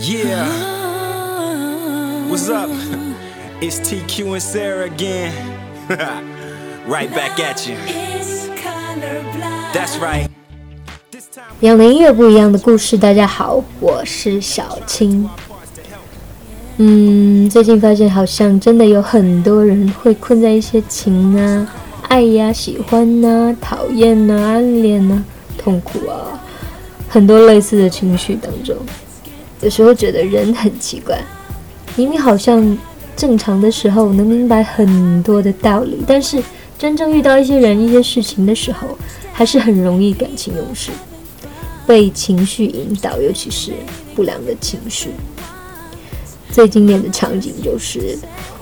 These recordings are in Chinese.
Yeah. What's up? It's TQ and Sarah again. right back at you. That's right. 一样的音乐，不一样的故事。大家好，我是小青。嗯，最近发现好像真的有很多人会困在一些情啊、爱呀、喜欢呐、讨厌呐、暗恋呐、痛苦啊，很多类似的情绪当中。有时候觉得人很奇怪，明明好像正常的时候能明白很多的道理，但是真正遇到一些人、一些事情的时候，还是很容易感情用事，被情绪引导，尤其是不良的情绪。最经典的场景就是：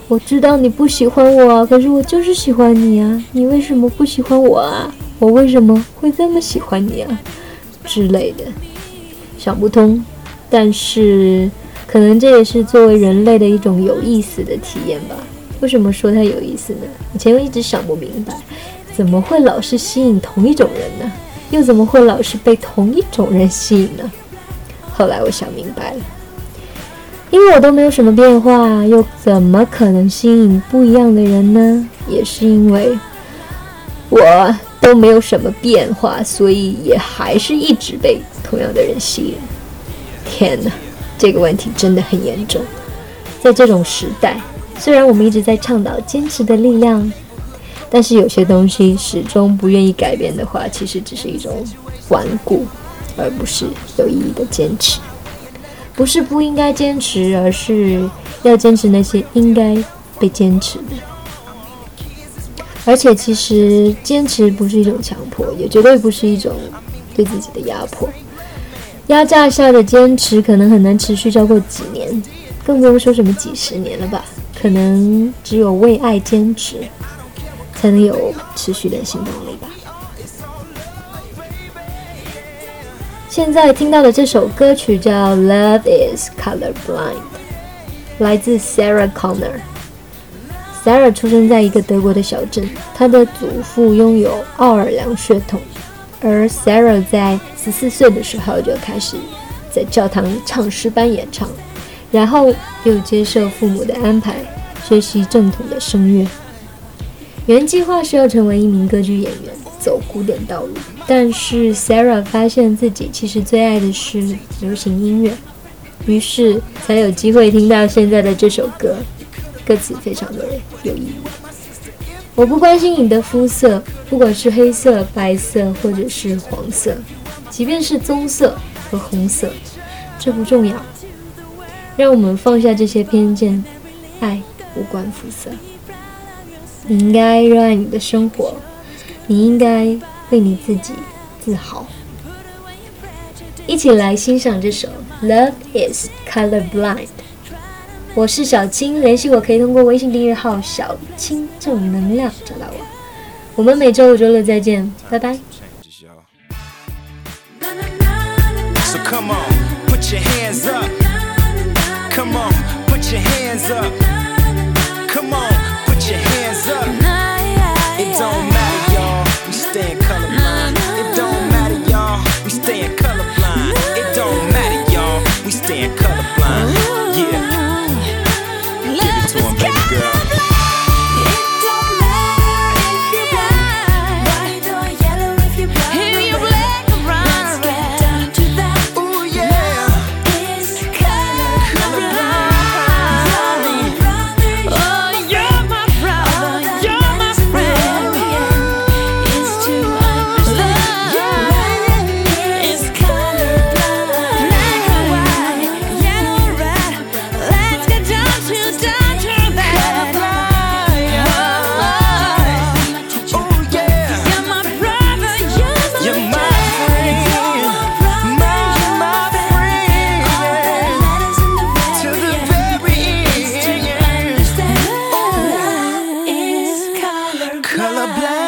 我知道你不喜欢我，可是我就是喜欢你啊！你为什么不喜欢我啊？我为什么会这么喜欢你啊？之类的，想不通。但是，可能这也是作为人类的一种有意思的体验吧。为什么说它有意思呢？以前我一直想不明白，怎么会老是吸引同一种人呢？又怎么会老是被同一种人吸引呢？后来我想明白了，因为我都没有什么变化，又怎么可能吸引不一样的人呢？也是因为我都没有什么变化，所以也还是一直被同样的人吸引。天哪，这个问题真的很严重。在这种时代，虽然我们一直在倡导坚持的力量，但是有些东西始终不愿意改变的话，其实只是一种顽固，而不是有意义的坚持。不是不应该坚持，而是要坚持那些应该被坚持的。而且，其实坚持不是一种强迫，也绝对不是一种对自己的压迫。压榨下的坚持可能很难持续超过几年，更不用说什么几十年了吧？可能只有为爱坚持，才能有持续的行动力吧。现在听到的这首歌曲叫《Love Is Colorblind》，来自 Sarah Connor。Sarah 出生在一个德国的小镇，她的祖父拥有奥尔良血统。而 Sarah 在十四岁的时候就开始在教堂唱诗班演唱，然后又接受父母的安排学习正统的声乐。原计划是要成为一名歌剧演员，走古典道路，但是 Sarah 发现自己其实最爱的是流行音乐，于是才有机会听到现在的这首歌，歌词非常的有意义。我不关心你的肤色，不管是黑色、白色或者是黄色，即便是棕色和红色，这不重要。让我们放下这些偏见，爱无关肤色。你应该热爱你的生活，你应该为你自己自豪。一起来欣赏这首《Love Is Colorblind》。我是小青，联系我可以通过微信订阅号“小青正能量”找到我。我们每周五、周六再见，拜拜。colorblind.